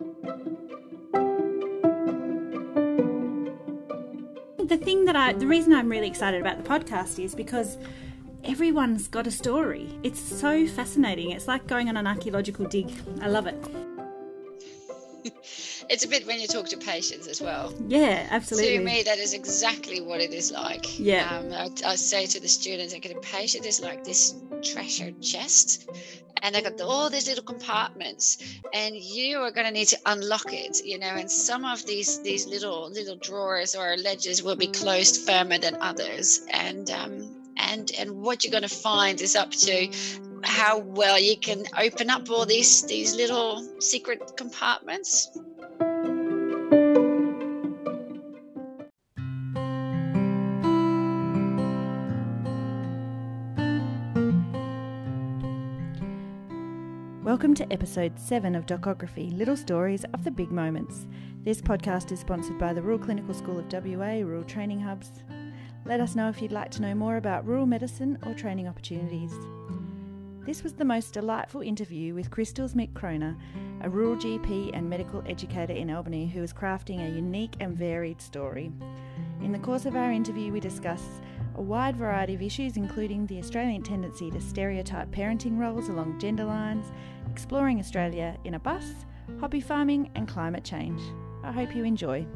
The thing that I, the reason I'm really excited about the podcast is because everyone's got a story. It's so fascinating. It's like going on an archaeological dig. I love it. it's a bit when you talk to patients as well. Yeah, absolutely. To me, that is exactly what it is like. Yeah. Um, I, I, say to the students, I get a patient is like this treasure chest, and I got all these little compartments, and you are going to need to unlock it, you know. And some of these these little little drawers or ledges will be closed firmer than others, and um, and and what you're going to find is up to how well you can open up all these these little secret compartments Welcome to episode 7 of Docography Little Stories of the Big Moments. This podcast is sponsored by the Rural Clinical School of WA, Rural Training Hubs. Let us know if you'd like to know more about rural medicine or training opportunities. This was the most delightful interview with Crystals Smith Kroner, a rural GP and medical educator in Albany who is crafting a unique and varied story. In the course of our interview, we discuss a wide variety of issues, including the Australian tendency to stereotype parenting roles along gender lines, exploring Australia in a bus, hobby farming, and climate change. I hope you enjoy.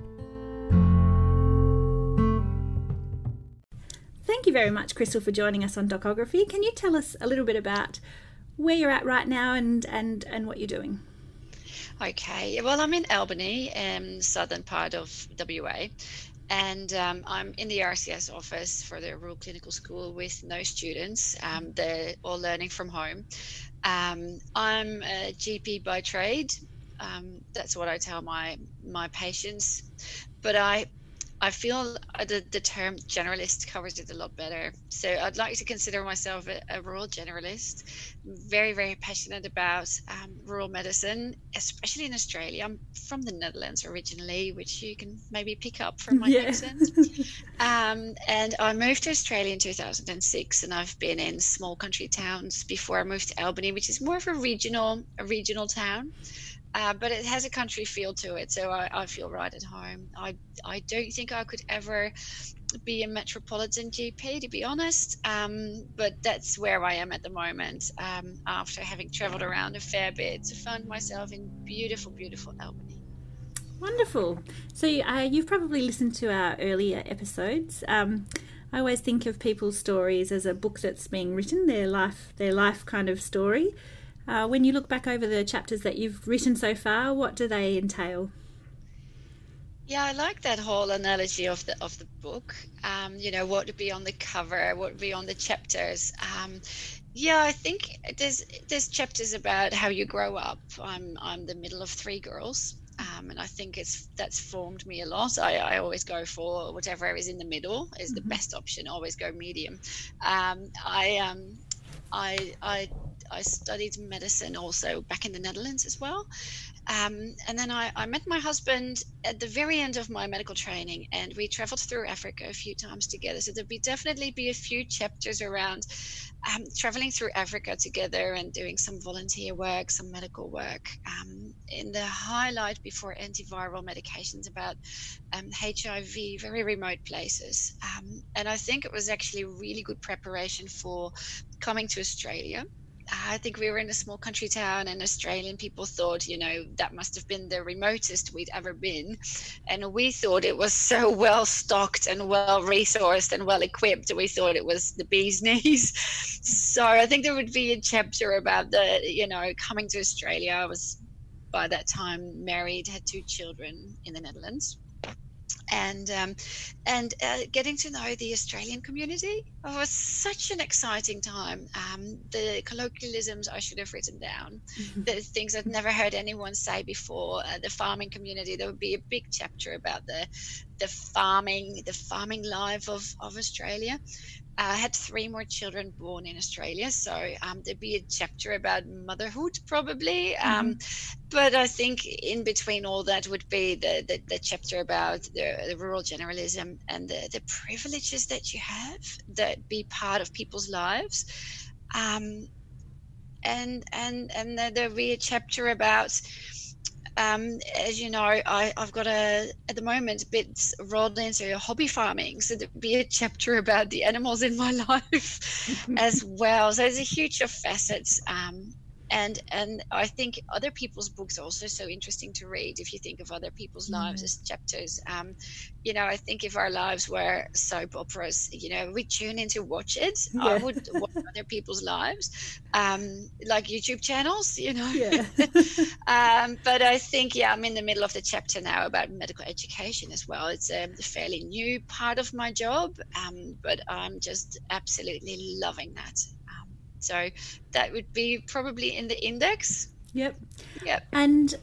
Thank you very much, Crystal, for joining us on Docography. Can you tell us a little bit about where you're at right now and, and, and what you're doing? Okay, well, I'm in Albany, um, southern part of WA, and um, I'm in the RCS office for the Rural Clinical School with no students. Um, they're all learning from home. Um, I'm a GP by trade. Um, that's what I tell my my patients. But I I feel the, the term generalist covers it a lot better. So I'd like to consider myself a, a rural generalist. Very, very passionate about um, rural medicine, especially in Australia. I'm from the Netherlands originally, which you can maybe pick up from my yeah. accent. um, and I moved to Australia in 2006, and I've been in small country towns before I moved to Albany, which is more of a regional, a regional town. Uh, but it has a country feel to it, so I, I, feel right at home. I I don't think I could ever be a metropolitan GP, to be honest. Um, but that's where I am at the moment. Um, after having travelled around a fair bit to find myself in beautiful, beautiful Albany. Wonderful. So uh, you've probably listened to our earlier episodes. Um, I always think of people's stories as a book that's being written, their life, their life kind of story. Uh, when you look back over the chapters that you've written so far, what do they entail? Yeah, I like that whole analogy of the of the book. Um, you know, what would be on the cover, what would be on the chapters. Um, yeah, I think there's there's chapters about how you grow up. I'm I'm the middle of three girls, um, and I think it's that's formed me a lot. I, I always go for whatever is in the middle is the mm-hmm. best option. Always go medium. Um, I um, I I I studied medicine also back in the Netherlands as well. Um, and then I, I, met my husband at the very end of my medical training, and we traveled through Africa a few times together. So there'll be definitely be a few chapters around um, traveling through Africa together and doing some volunteer work, some medical work. Um, in the highlight before antiviral medications about HIV, um, very remote places. Um, and I think it was actually really good preparation for coming to Australia I think we were in a small country town, and Australian people thought, you know, that must have been the remotest we'd ever been. And we thought it was so well stocked and well resourced and well equipped. We thought it was the bee's knees. so I think there would be a chapter about the, you know, coming to Australia. I was by that time married, had two children in the Netherlands and um, and uh, getting to know the Australian community oh, was such an exciting time. Um, the colloquialisms I should have written down, mm-hmm. the things I'd never heard anyone say before. Uh, the farming community, there would be a big chapter about the the farming, the farming life of of Australia. I had three more children born in Australia, so um, there'd be a chapter about motherhood probably. Um, mm-hmm. but I think in between all that would be the, the, the chapter about the, the, rural generalism and the, the privileges that you have that be part of people's lives. Um, and and and there'll be a chapter about um, as you know, I, have got a at the moment a bit rolled into hobby farming, so there'd be a chapter about the animals in my life as well. So there's a huge of facets. Um, and and I think other people's books are also so interesting to read. If you think of other people's mm. lives as chapters, um, you know, I think if our lives were soap operas, you know, we tune in to watch it. Yeah. I would watch other people's lives, um, like YouTube channels, you know. Yeah. um, but I think, yeah, I'm in the middle of the chapter now about medical education as well. It's a fairly new part of my job, um, but I'm just absolutely loving that. So that would be probably in the index. Yep. Yep. And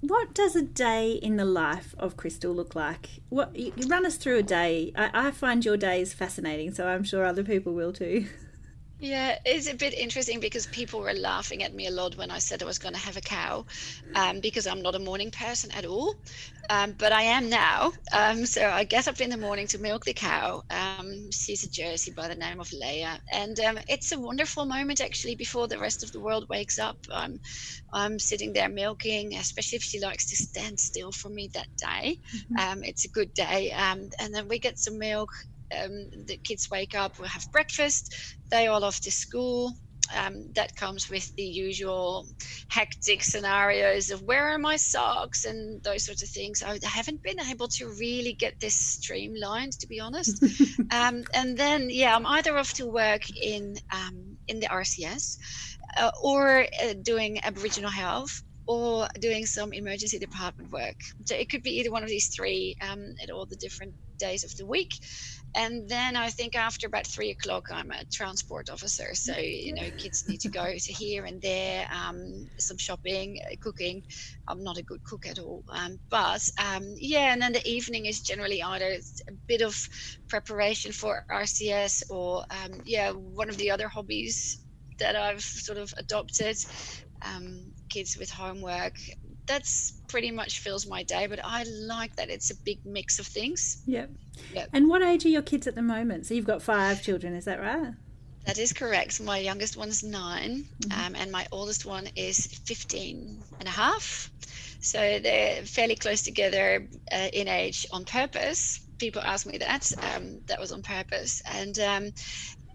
what does a day in the life of Crystal look like? What you run us through a day. I, I find your days fascinating, so I'm sure other people will too. Yeah, it's a bit interesting because people were laughing at me a lot when I said I was going to have a cow, um, because I'm not a morning person at all, um, but I am now. Um, so I get up in the morning to milk the cow. Um, she's a Jersey by the name of Leia, and um, it's a wonderful moment actually before the rest of the world wakes up. I'm, I'm sitting there milking, especially if she likes to stand still for me that day. Mm-hmm. Um, it's a good day, and then we get some milk um, the kids wake up, we have breakfast, they all off to school. Um, that comes with the usual hectic scenarios of where are my socks and those sorts of things. I haven't been able to really get this streamlined, to be honest. um, and then, yeah, I'm either off to work in um, in the RCS uh, or uh, doing Aboriginal health or doing some emergency department work. So it could be either one of these three um, at all the different days of the week and then I think after about three o'clock, I'm a transport officer. So you know, kids need to go to here and there, um, some shopping, uh, cooking. I'm not a good cook at all, um, but um, yeah. And then the evening is generally either a bit of preparation for RCS or um, yeah, one of the other hobbies that I've sort of adopted. Um, kids with homework, that's pretty much fills my day. But I like that it's a big mix of things. Yep. Yep. And what age are your kids at the moment? So you've got five children, is that right? That is correct. My youngest one's 9 mm-hmm. um, and my oldest one is 15 and a half. So they're fairly close together uh, in age on purpose. People ask me that. Um, that was on purpose. And um,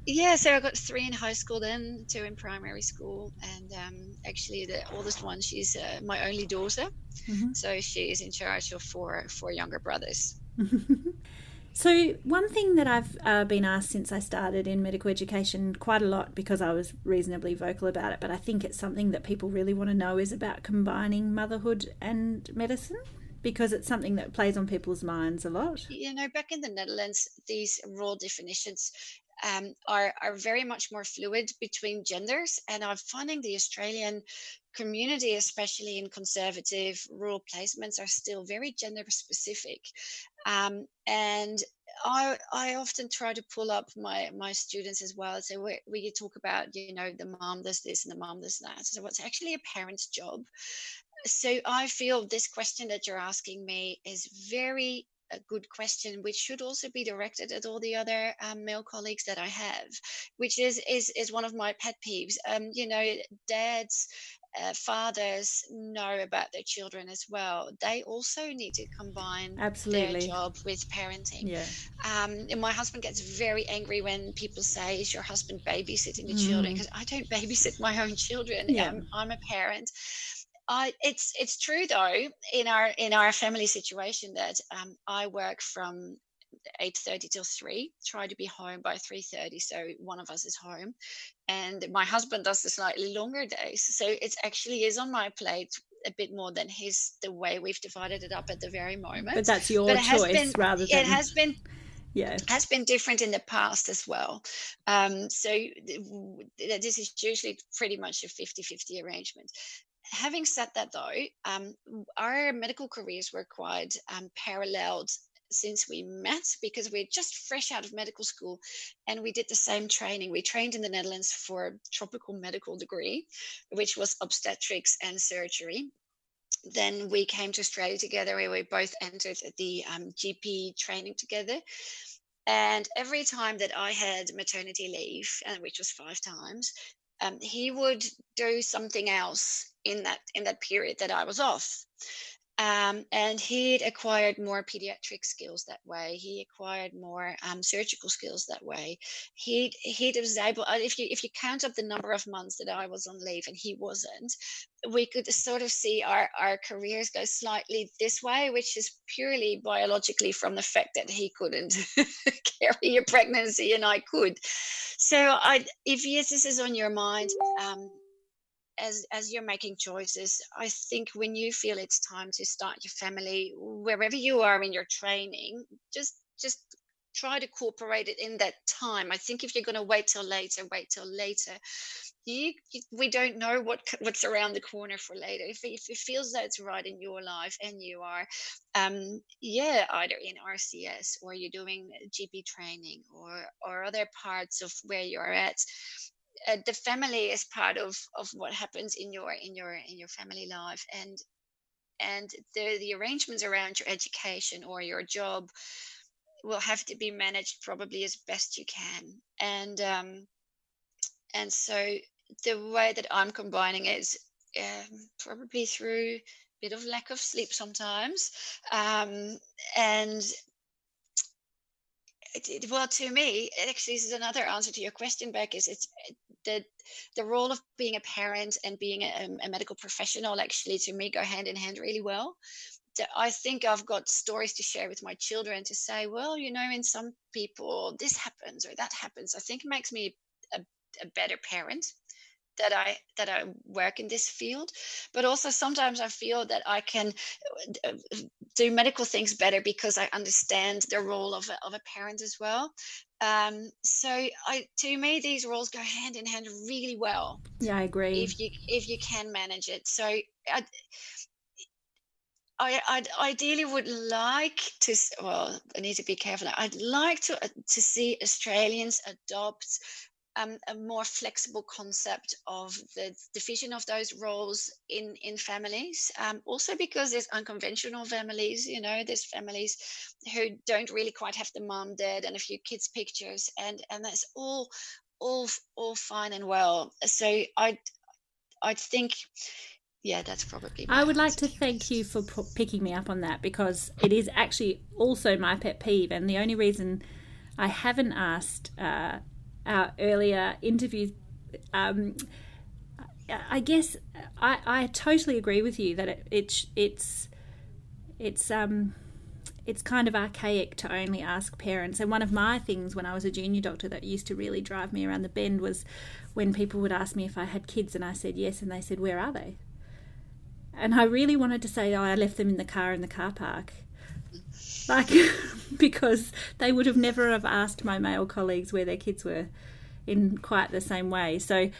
yeah, so I got three in high school, then two in primary school, and um, actually the oldest one, she's uh, my only daughter, mm-hmm. so she is in charge of four four younger brothers. so one thing that I've uh, been asked since I started in medical education quite a lot because I was reasonably vocal about it, but I think it's something that people really want to know is about combining motherhood and medicine because it's something that plays on people's minds a lot. You know, back in the Netherlands, these role definitions um, are, are very much more fluid between genders. And I'm finding the Australian community, especially in conservative rural placements, are still very gender specific. Um, and I, I often try to pull up my, my students as well where, where you talk about, you know, the mom does this and the mom does that. So it's actually a parent's job. So I feel this question that you're asking me is very a good question, which should also be directed at all the other um, male colleagues that I have, which is is is one of my pet peeves. Um, you know, dads. Uh, fathers know about their children as well. They also need to combine Absolutely. their job with parenting. Yeah. Um, and my husband gets very angry when people say, "Is your husband babysitting the mm. children?" Because I don't babysit my own children. Yeah. Um, I'm a parent. I, it's it's true though in our in our family situation that um, I work from 8.30 till 3 try to be home by 3.30 so one of us is home and my husband does the slightly longer days so it actually is on my plate a bit more than his the way we've divided it up at the very moment but that's your but choice been, rather than it has been yeah. has been different in the past as well um, so this is usually pretty much a 50-50 arrangement having said that though um, our medical careers were quite um, paralleled since we met because we're just fresh out of medical school and we did the same training. We trained in the Netherlands for a tropical medical degree, which was obstetrics and surgery. Then we came to Australia together where we both entered the um, GP training together. And every time that I had maternity leave, uh, which was five times, um, he would do something else in that in that period that I was off. Um, and he'd acquired more pediatric skills that way. He acquired more um, surgical skills that way. He he was able. Uh, if you if you count up the number of months that I was on leave and he wasn't, we could sort of see our our careers go slightly this way, which is purely biologically from the fact that he couldn't carry a pregnancy and I could. So I, if yes, this is on your mind. Um, as as you're making choices i think when you feel it's time to start your family wherever you are in your training just just try to incorporate it in that time. I think if you're going to wait till later wait till later. You, we don't know what what's around the corner for later. If, if it feels that it's right in your life and you are um yeah either in rcs or you're doing gp training or or other parts of where you're at uh, the family is part of of what happens in your in your in your family life and and the the arrangements around your education or your job will have to be managed probably as best you can. And um and so the way that i'm combining is um, probably through a bit of lack of sleep sometimes um, and it, well to me actually this is another answer to your question beck is it's the the role of being a parent and being a, a medical professional actually to me go hand in hand really well I think I've got stories to share with my children to say, well, you know, in some people this happens or that happens. I think it makes me a, a better parent that I that I work in this field, but also sometimes I feel that I can uh, do medical things better because I understand the role of a, of a parent as well. Um, so I to me these roles go hand in hand really well. Yeah, I agree. If you if you can manage it, so I. I, I'd ideally would like to. Well, I need to be careful. I'd like to uh, to see Australians adopt um, a more flexible concept of the division of those roles in in families. Um, also because there's unconventional families, you know, there's families who don't really quite have the mom, dad, and a few kids pictures, and and that's all all all fine and well. So I I think. Yeah, that's probably. I would like to thank you for p- picking me up on that because it is actually also my pet peeve, and the only reason I haven't asked uh, our earlier interviews. Um, I guess I, I totally agree with you that it, it it's it's um it's kind of archaic to only ask parents. And one of my things when I was a junior doctor that used to really drive me around the bend was when people would ask me if I had kids, and I said yes, and they said, Where are they? And I really wanted to say, Oh, I left them in the car in the car park. Like, because they would have never have asked my male colleagues where their kids were in quite the same way. So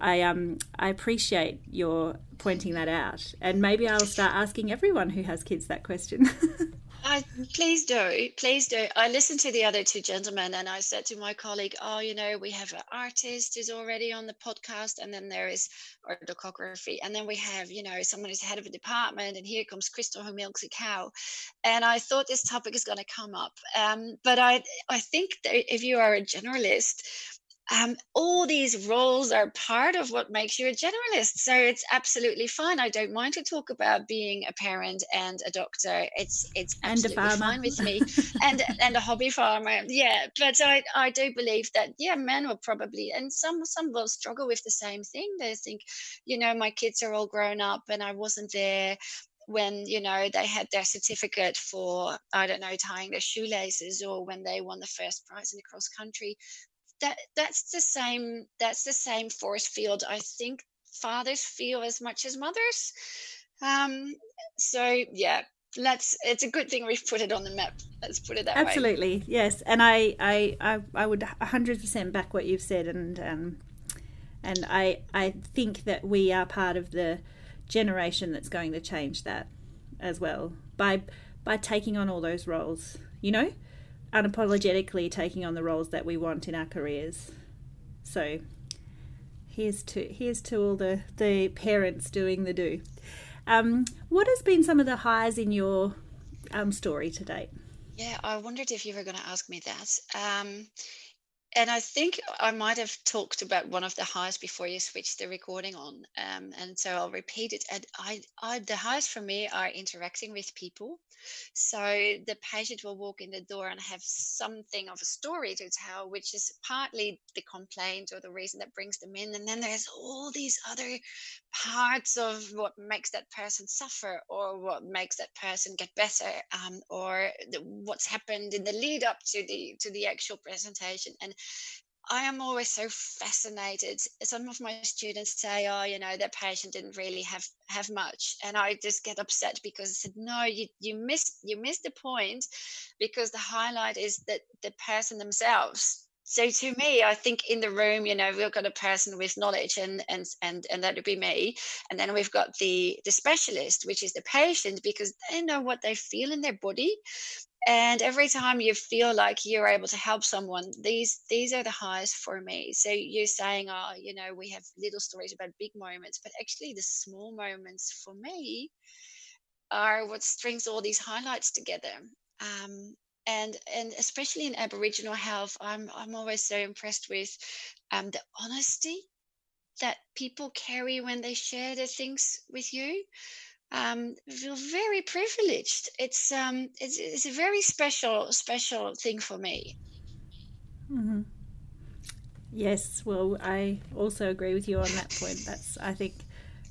I um I appreciate your pointing that out, and maybe I'll start asking everyone who has kids that question. I, please do, please do. I listened to the other two gentlemen, and I said to my colleague, "Oh, you know, we have an artist who's already on the podcast, and then there is orthography, and then we have, you know, someone who's head of a department, and here comes Crystal who milks a cow." And I thought this topic is going to come up, um, but I, I think that if you are a generalist, um, all these roles are part of what makes you a generalist. So it's absolutely fine. I don't mind to talk about being a parent and a doctor. It's it's absolutely fine with me. and and a hobby farmer. Yeah. But I, I do believe that yeah, men will probably and some some will struggle with the same thing. They think, you know, my kids are all grown up and I wasn't there when you know they had their certificate for i don't know tying their shoelaces or when they won the first prize in the cross country that that's the same that's the same force field i think fathers feel as much as mothers um so yeah let's it's a good thing we've put it on the map let's put it that way. absolutely way. yes and I, I i i would 100% back what you've said and um and i i think that we are part of the generation that's going to change that as well by by taking on all those roles you know unapologetically taking on the roles that we want in our careers. So here's to here's to all the, the parents doing the do. Um, what has been some of the highs in your um, story to date? Yeah, I wondered if you were going to ask me that. Um, and I think I might have talked about one of the highs before you switched the recording on, um, and so I'll repeat it. And I, I, the highs for me are interacting with people. So the patient will walk in the door and have something of a story to tell, which is partly the complaint or the reason that brings them in, and then there's all these other parts of what makes that person suffer or what makes that person get better, um, or the, what's happened in the lead up to the to the actual presentation and I am always so fascinated. Some of my students say, "Oh, you know, that patient didn't really have have much," and I just get upset because I said, "No, you you missed you missed the point, because the highlight is that the person themselves." So to me, I think in the room, you know, we've got a person with knowledge, and and and and that would be me, and then we've got the the specialist, which is the patient, because they know what they feel in their body, and every time you feel like you're able to help someone these these are the highs for me. So you're saying oh you know we have little stories about big moments but actually the small moments for me are what strings all these highlights together. Um, and and especially in aboriginal health i'm i'm always so impressed with um, the honesty that people carry when they share their things with you um, feel very privileged. It's um, it's, it's a very special special thing for me. Mm-hmm. Yes, well, I also agree with you on that point. That's I think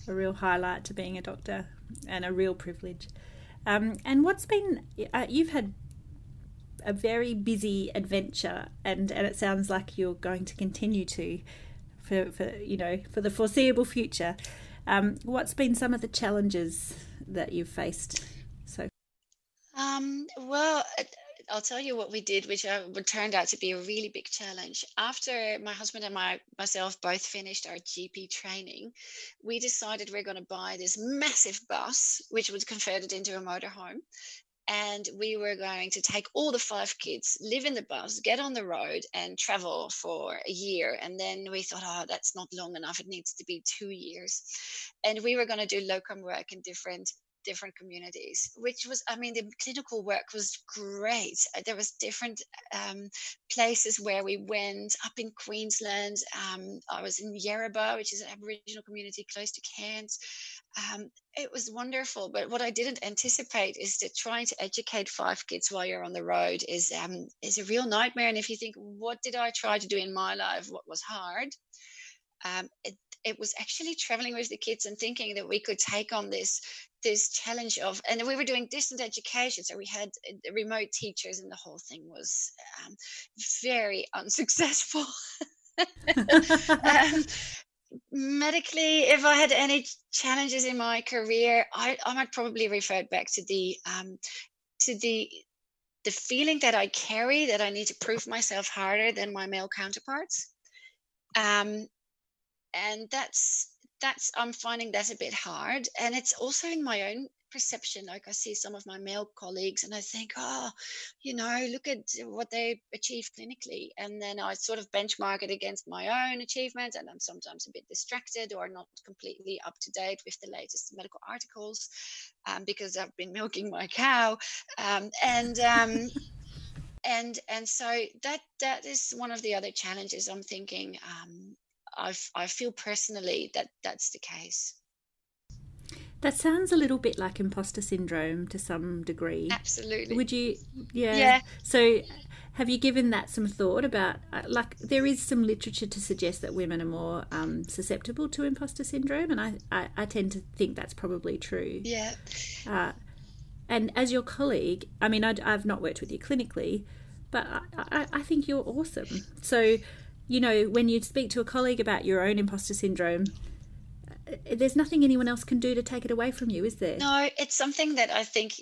a real highlight to being a doctor and a real privilege. Um, and what's been uh, you've had a very busy adventure, and and it sounds like you're going to continue to for for you know for the foreseeable future. Um, what's been some of the challenges that you've faced? So, um, well, I'll tell you what we did, which uh, turned out to be a really big challenge. After my husband and my myself both finished our GP training, we decided we're going to buy this massive bus, which was converted into a motorhome, and we were going to take all the five kids live in the bus get on the road and travel for a year. And then we thought oh that's not long enough. It needs to be two years. And we were going to do locum work in different different communities which was i mean the clinical work was great. Uh, there was different um, places where we went. Up in queensland um, i was in yarrabah which is an aboriginal community close to cairns um, it was wonderful. But what I didn't anticipate is that trying to educate five kids while you're on the road is um, is a real nightmare. And if you think, what did I try to do in my life? What was hard? Um, it, it was actually traveling with the kids and thinking that we could take on this this challenge of and we were doing distant education so we had uh, remote teachers and the whole thing was um, very unsuccessful um, medically, if I had any challenges in my career, I, I might probably revert back to the um, to the the feeling that I carry that I need to prove myself harder than my male counterparts. Um, and that's that's I'm finding that's a bit hard, and it's also in my own perception. Like I see some of my male colleagues and I think, oh, you know, look at what they achieve clinically. And then I sort of benchmark it against my own achievement. And I'm sometimes a bit distracted or not completely up to date with the latest medical articles um, because I've been milking my cow. Um, and, um, and, and so that, that is one of the other challenges I'm thinking. Um, I, I feel personally that that's the case. That sounds a little bit like imposter syndrome to some degree. Absolutely. Would you? Yeah. Yeah. So, have you given that some thought about? Uh, like, there is some literature to suggest that women are more um, susceptible to imposter syndrome, and I, I, I, tend to think that's probably true. Yeah. Uh, and as your colleague, I mean, I, have not worked with you clinically, but I, I think you're awesome. So, you know, when you speak to a colleague about your own imposter syndrome, there's nothing anyone else can do to take it away from you, is there? No, it's something that I think,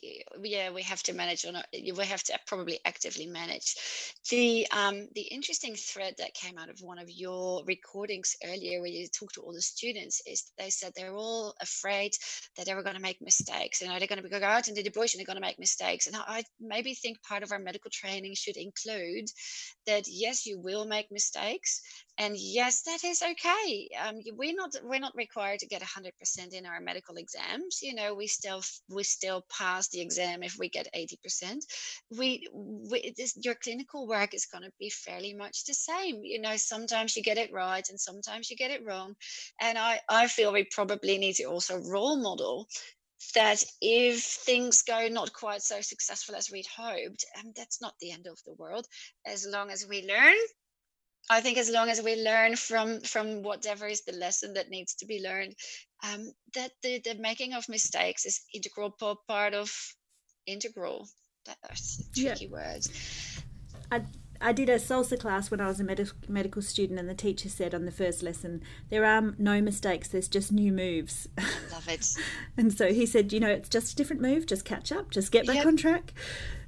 yeah, we have to manage, or not, we have to probably actively manage. The um, the interesting thread that came out of one of your recordings earlier, where you talked to all the students, is they said they're all afraid that they were going to make mistakes. You know, they're going to go out into the bush and they're going to make mistakes. And I maybe think part of our medical training should include that. Yes, you will make mistakes, and yes, that is okay. Um, we're not we're not required required to get 100% in our medical exams you know we still we still pass the exam if we get 80% we, we this, your clinical work is going to be fairly much the same you know sometimes you get it right and sometimes you get it wrong and i i feel we probably need to also role model that if things go not quite so successful as we'd hoped, um, that's not the end of the world, as long as we learn. I think as long as we learn from from whatever is the lesson that needs to be learned, um, that the, the making of mistakes is integral part of integral. That's tricky yeah. words. I I did a salsa class when I was a med- medical student, and the teacher said on the first lesson, There are no mistakes, there's just new moves. Love it. and so he said, You know, it's just a different move, just catch up, just get back yep. on track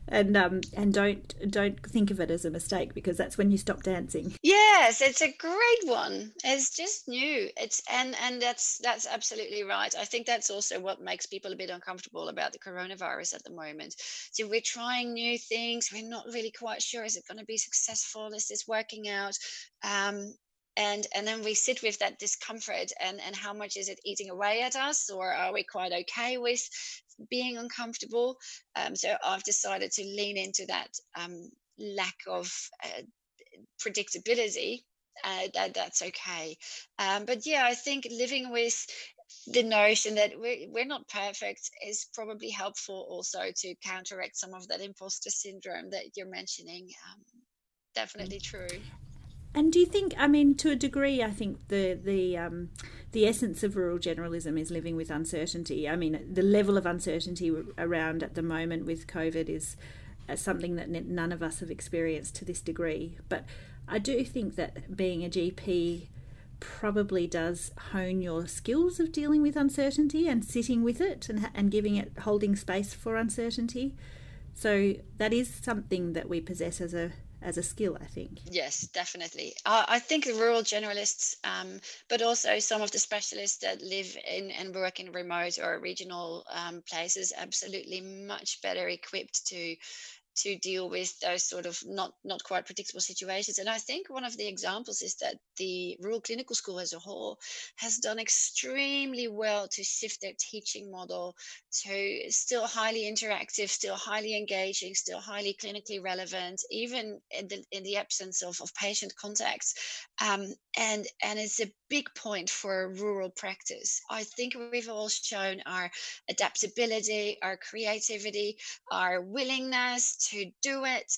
and um and don't don't think of it as a mistake because that's when you stop dancing. Yes it's a great one. It's just new. It's and and that's that's absolutely right. I think that's also what makes people a bit uncomfortable about the coronavirus at the moment. So we're trying new things. We're not really quite sure is it going to be successful? Is this working out? Um and and then we sit with that discomfort and and how much is it eating away at us or are we quite okay with being uncomfortable. Um, so i've decided to lean into that um, lack of uh, predictability. Uh, that that's okay. Um, but yeah i think living with the notion that we're, we're not perfect is probably helpful also to counteract some of that imposter syndrome that you're mentioning. Um, definitely true and do you think? I mean, to a degree, I think the the um, the essence of rural generalism is living with uncertainty. I mean, the level of uncertainty around at the moment with COVID is uh, something that none of us have experienced to this degree. But I do think that being a GP probably does hone your skills of dealing with uncertainty and sitting with it and, and giving it holding space for uncertainty. So that is something that we possess as a as a skill, I think. Yes, definitely. Uh, I think the rural generalists, um, but also some of the specialists that live in and work in remote or regional um, places, absolutely much better equipped to to deal with those sort of not not quite predictable situations. And I think one of the examples is that the rural clinical school as a whole has done extremely well to shift their teaching model to still highly interactive, still highly engaging, still highly clinically relevant, even in the in the absence of, of patient contacts. Um, and and it's a big point for rural practice. I think we've all shown our adaptability, our creativity, our willingness to do it.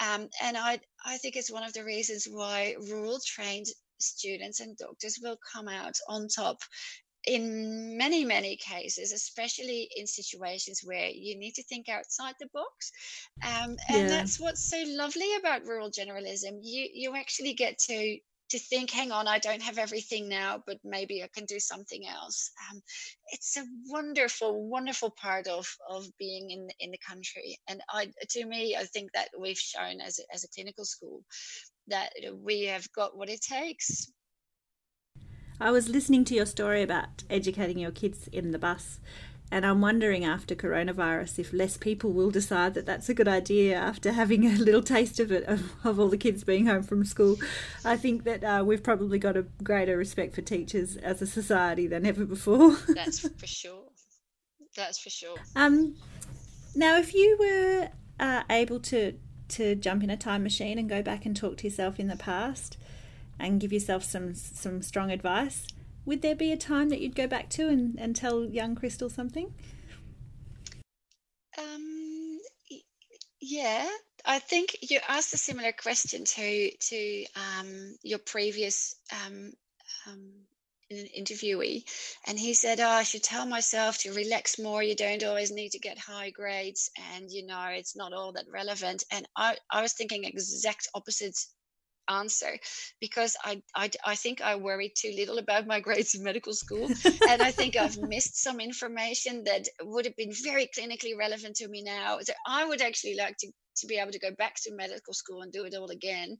Um, and I, I think it's one of the reasons why rural trained students and doctors will come out on top in many many cases especially in situations where you need to think outside the box um, and yeah. that's what's so lovely about rural generalism you you actually get to to think, hang on, I don't have everything now, but maybe I can do something else. Um, it's a wonderful, wonderful part of of being in in the country. And I, to me, I think that we've shown as a, as a clinical school that we have got what it takes. I was listening to your story about educating your kids in the bus, and I'm wondering after coronavirus if less people will decide that that's a good idea after having a little taste of it, of, of all the kids being home from school. I think that uh, we've probably got a greater respect for teachers as a society than ever before. that's for sure. That's for sure. Um, now, if you were uh, able to, to jump in a time machine and go back and talk to yourself in the past and give yourself some, some strong advice, would there be a time that you'd go back to and, and tell young Crystal something? Um, yeah, I think you asked a similar question to to um, your previous um, um, interviewee, and he said, "Oh, I should tell myself to relax more. You don't always need to get high grades, and you know it's not all that relevant." And I, I was thinking exact opposite answer because I, I, I think I worried too little about my grades in medical school. and I think I've missed some information that would have been very clinically relevant to me now. So I would actually like to, to be able to go back to medical school and do it all again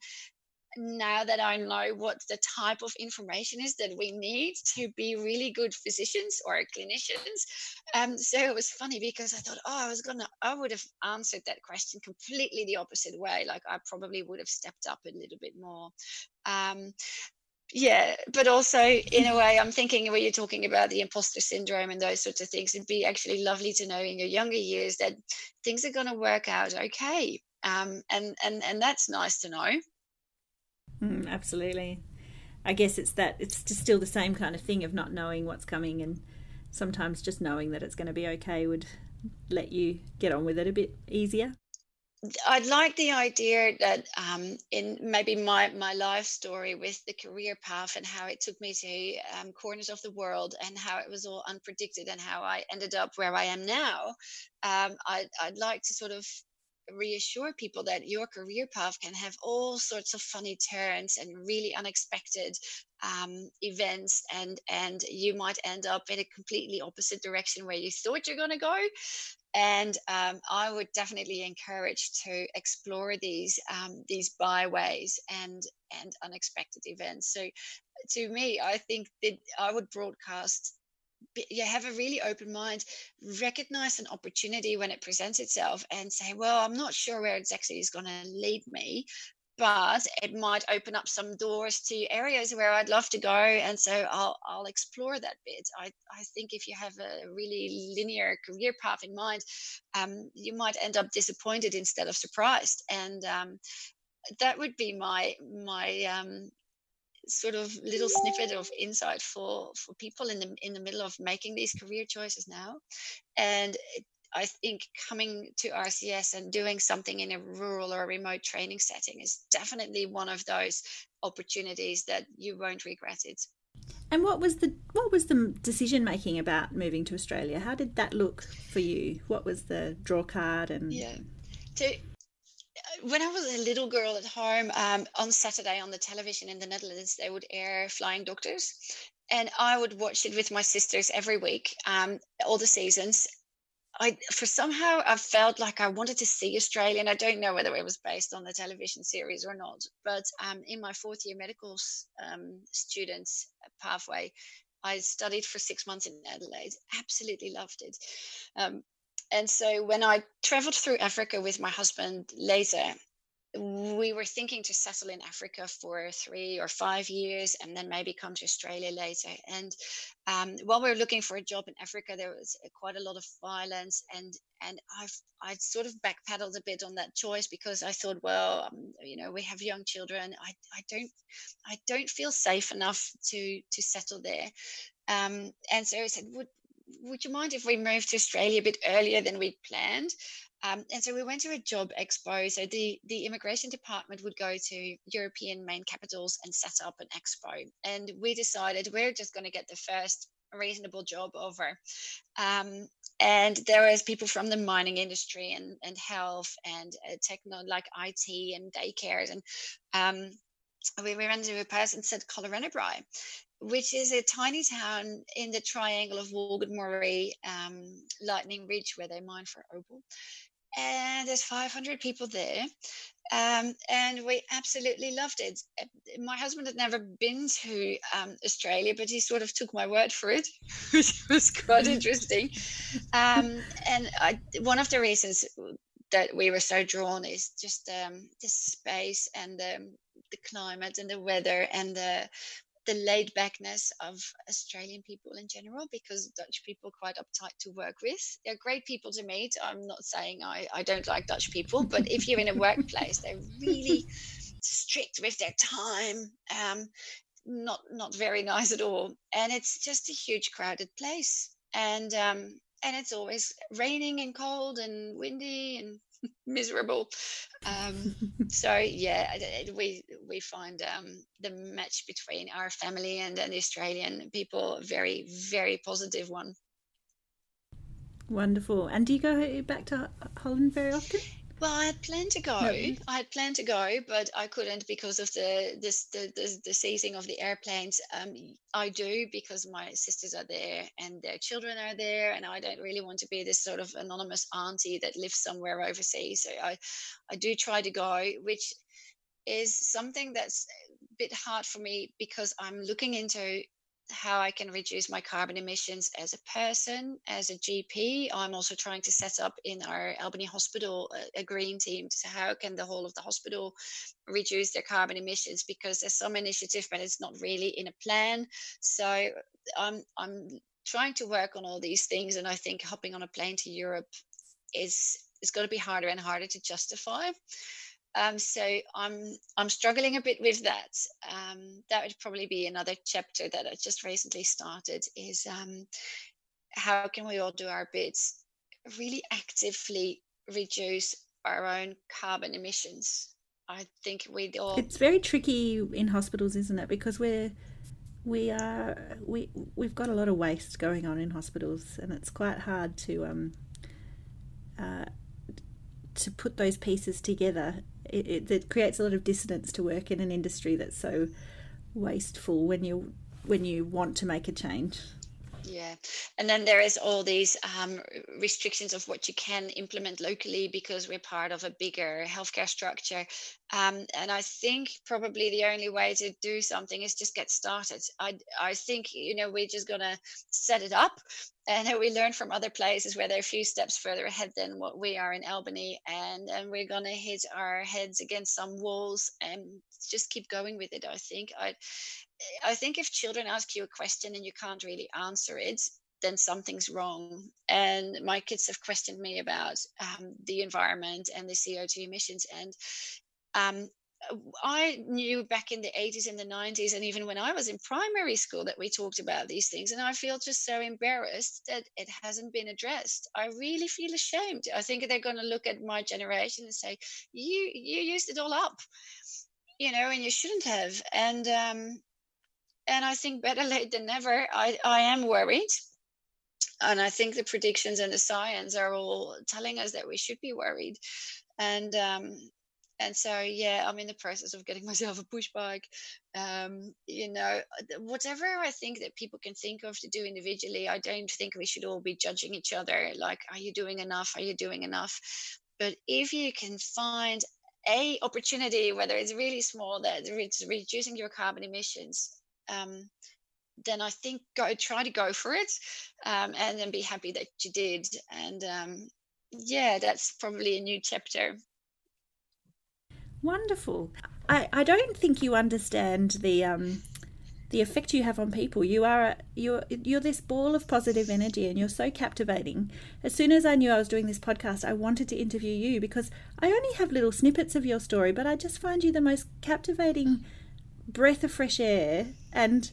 now that I know what the type of information is that we need to be really good physicians or clinicians. Um, so it was funny because I thought, oh, I was gonna, I would have answered that question completely the opposite way. Like I probably would have stepped up a little bit more. Um, yeah but also in a way i'm thinking when you're talking about the imposter syndrome and those sorts of things it'd be actually lovely to know in your younger years that things are going to work out okay um, and and and that's nice to know mm, absolutely i guess it's that it's just still the same kind of thing of not knowing what's coming and sometimes just knowing that it's going to be okay would let you get on with it a bit easier I'd like the idea that um, in maybe my, my life story with the career path and how it took me to um, corners of the world and how it was all unpredicted and how I ended up where I am now. Um, I, I'd like to sort of reassure people that your career path can have all sorts of funny turns and really unexpected um, events and and you might end up in a completely opposite direction where you thought you're going to go and um, I would definitely encourage to explore these um, these byways and and unexpected events. So, to me, I think that I would broadcast. You have a really open mind, recognize an opportunity when it presents itself, and say, "Well, I'm not sure where exactly is going to lead me, but it might open up some doors to areas where I'd love to go. And so I'll, I'll explore that bit. I, I think if you have a really linear career path in mind, um, you might end up disappointed instead of surprised. And um, that would be my, my, um, sort of little snippet of insight for for people in the in the middle of making these career choices now and I think coming to RCS and doing something in a rural or a remote training setting is definitely one of those opportunities that you won't regret it. And what was the what was the decision making about moving to Australia? How did that look for you? What was the draw card and yeah. So when I was a little girl at home, um, on Saturday on the television in the Netherlands, they would air Flying Doctors, and I would watch it with my sisters every week, um, all the seasons. I for somehow I felt like I wanted to see Australia, and I don't know whether it was based on the television series or not. But um, in my fourth year medical um, students pathway, I studied for six months in Adelaide. Absolutely loved it. Um, and so when I traveled through Africa with my husband later, we were thinking to settle in Africa for three or five years and then maybe come to Australia later. And um, while we were looking for a job in Africa, there was quite a lot of violence, and and I've I sort of backpedaled a bit on that choice because I thought, well, um, you know, we have young children. I, I don't I don't feel safe enough to to settle there. Um, and so I said, would would you mind if we moved to Australia a bit earlier than we planned? Um, and so we went to a job expo. So the, the immigration department would go to European main capitals and set up an expo. And we decided we're just going to get the first reasonable job over. Um, and there was people from the mining industry and, and health and uh, techno like IT and daycares. And um, we, ran into a person said Collarenebri, which is a tiny town in the triangle of Walgett um, Lightning Ridge, where they mine for opal and there's 500 people there. Um, and we absolutely loved it. My husband had never been to um, Australia, but he sort of took my word for it, which was quite interesting. Um, and I, one of the reasons that we were so drawn is just um, the space and the, the climate and the weather and the the laid backness of Australian people in general because Dutch people are quite uptight to work with. They're great people to meet. I'm not saying I, I don't like Dutch people, but if you're in a workplace, they're really strict with their time. Um, not not very nice at all. And it's just a huge crowded place. And um, and it's always raining and cold and windy and miserable. Um, so yeah, we we find um, the match between our family and, and the Australian people very very positive one. Wonderful. And do you go back to Holland very often? Well, I had planned to go. No. I had planned to go, but I couldn't because of the this the, the, the seizing of the airplanes. Um, I do because my sisters are there and their children are there, and I don't really want to be this sort of anonymous auntie that lives somewhere overseas. So I, I do try to go, which is something that's a bit hard for me because I'm looking into how I can reduce my carbon emissions as a person, as a GP. I'm also trying to set up in our Albany Hospital a, a green team. So how can the whole of the hospital reduce their carbon emissions? Because there's some initiative, but it's not really in a plan. So I'm I'm trying to work on all these things, and I think hopping on a plane to Europe is is going to be harder and harder to justify. Um, so I'm I'm struggling a bit with that. Um, that would probably be another chapter that I just recently started. Is um, how can we all do our bits, really actively reduce our own carbon emissions? I think we all. It's very tricky in hospitals, isn't it? Because we're we are we we've got a lot of waste going on in hospitals, and it's quite hard to um uh, to put those pieces together it, it, it creates a lot of dissonance to work in an industry that's so wasteful when you when you want to make a change yeah. And then there is all these um, restrictions of what you can implement locally because we're part of a bigger healthcare structure. Um, and i think probably the only way to do something is just get started. I, I think you know we're just gonna set it up and we learn from other places where they're a few steps further ahead than what we are in Albany, and and we're gonna hit our heads against some walls and just keep going with it. I think. I, I think if children ask you a question and you can't really answer it, then something's wrong. And my kids have questioned me about um, the environment and the CO2 emissions, and um, I knew back in the 80s and the 90s, and even when I was in primary school, that we talked about these things. And I feel just so embarrassed that it hasn't been addressed. I really feel ashamed. I think they're going to look at my generation and say, "You, you used it all up, you know, and you shouldn't have." And um, and I think better late than never. I, I am worried. And I think the predictions and the science are all telling us that we should be worried. And um, and so yeah i'm in the process of getting myself a push bike um, you know whatever i think that people can think of to do individually i don't think we should all be judging each other like are you doing enough are you doing enough but if you can find a opportunity whether it's really small that it's reducing your carbon emissions um, then I think go try to go for it, um, and then be happy that you did. And um, yeah, that's probably a new chapter Wonderful. I, I don't think you understand the um, the effect you have on people. You are a, you're you're this ball of positive energy, and you're so captivating. As soon as I knew I was doing this podcast, I wanted to interview you because I only have little snippets of your story, but I just find you the most captivating breath of fresh air, and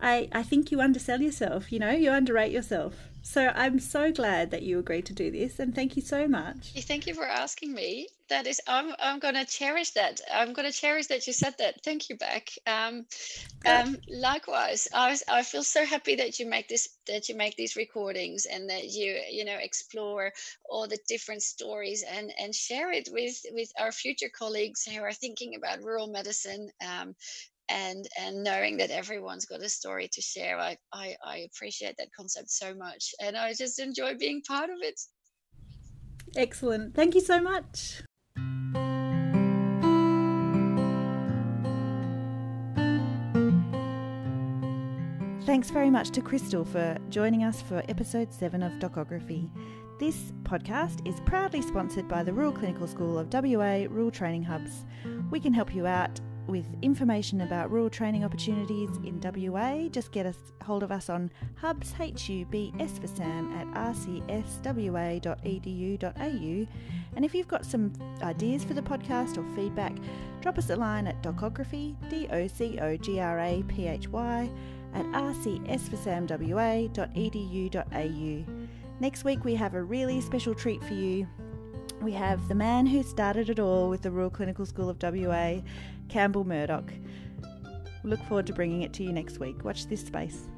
I I think you undersell yourself. You know, you underrate yourself. So I'm so glad that you agreed to do this, and thank you so much. Thank you for asking me. That is, I'm I'm gonna cherish that. I'm gonna cherish that you said that. Thank you, Beck. Um, um, likewise, I was, I feel so happy that you make this that you make these recordings and that you you know explore all the different stories and and share it with with our future colleagues who are thinking about rural medicine. Um, and and knowing that everyone's got a story to share I, I i appreciate that concept so much and i just enjoy being part of it excellent thank you so much Thanks very much to Crystal for joining us for episode 7 of Docography. This podcast is proudly sponsored by the Rural Clinical School of WA Rural Training Hubs. We can help you out with information about rural training opportunities in WA, just get us hold of us on hubs H-U-B-S for Sam at rcswa.edu.au. And if you've got some ideas for the podcast or feedback, drop us a line at docography, D-O-C-O-G-R-A-P-H-Y, at rcsforsamwa.edu.au. Next week we have a really special treat for you we have the man who started it all with the Rural Clinical School of WA, Campbell Murdoch. Look forward to bringing it to you next week. Watch this space.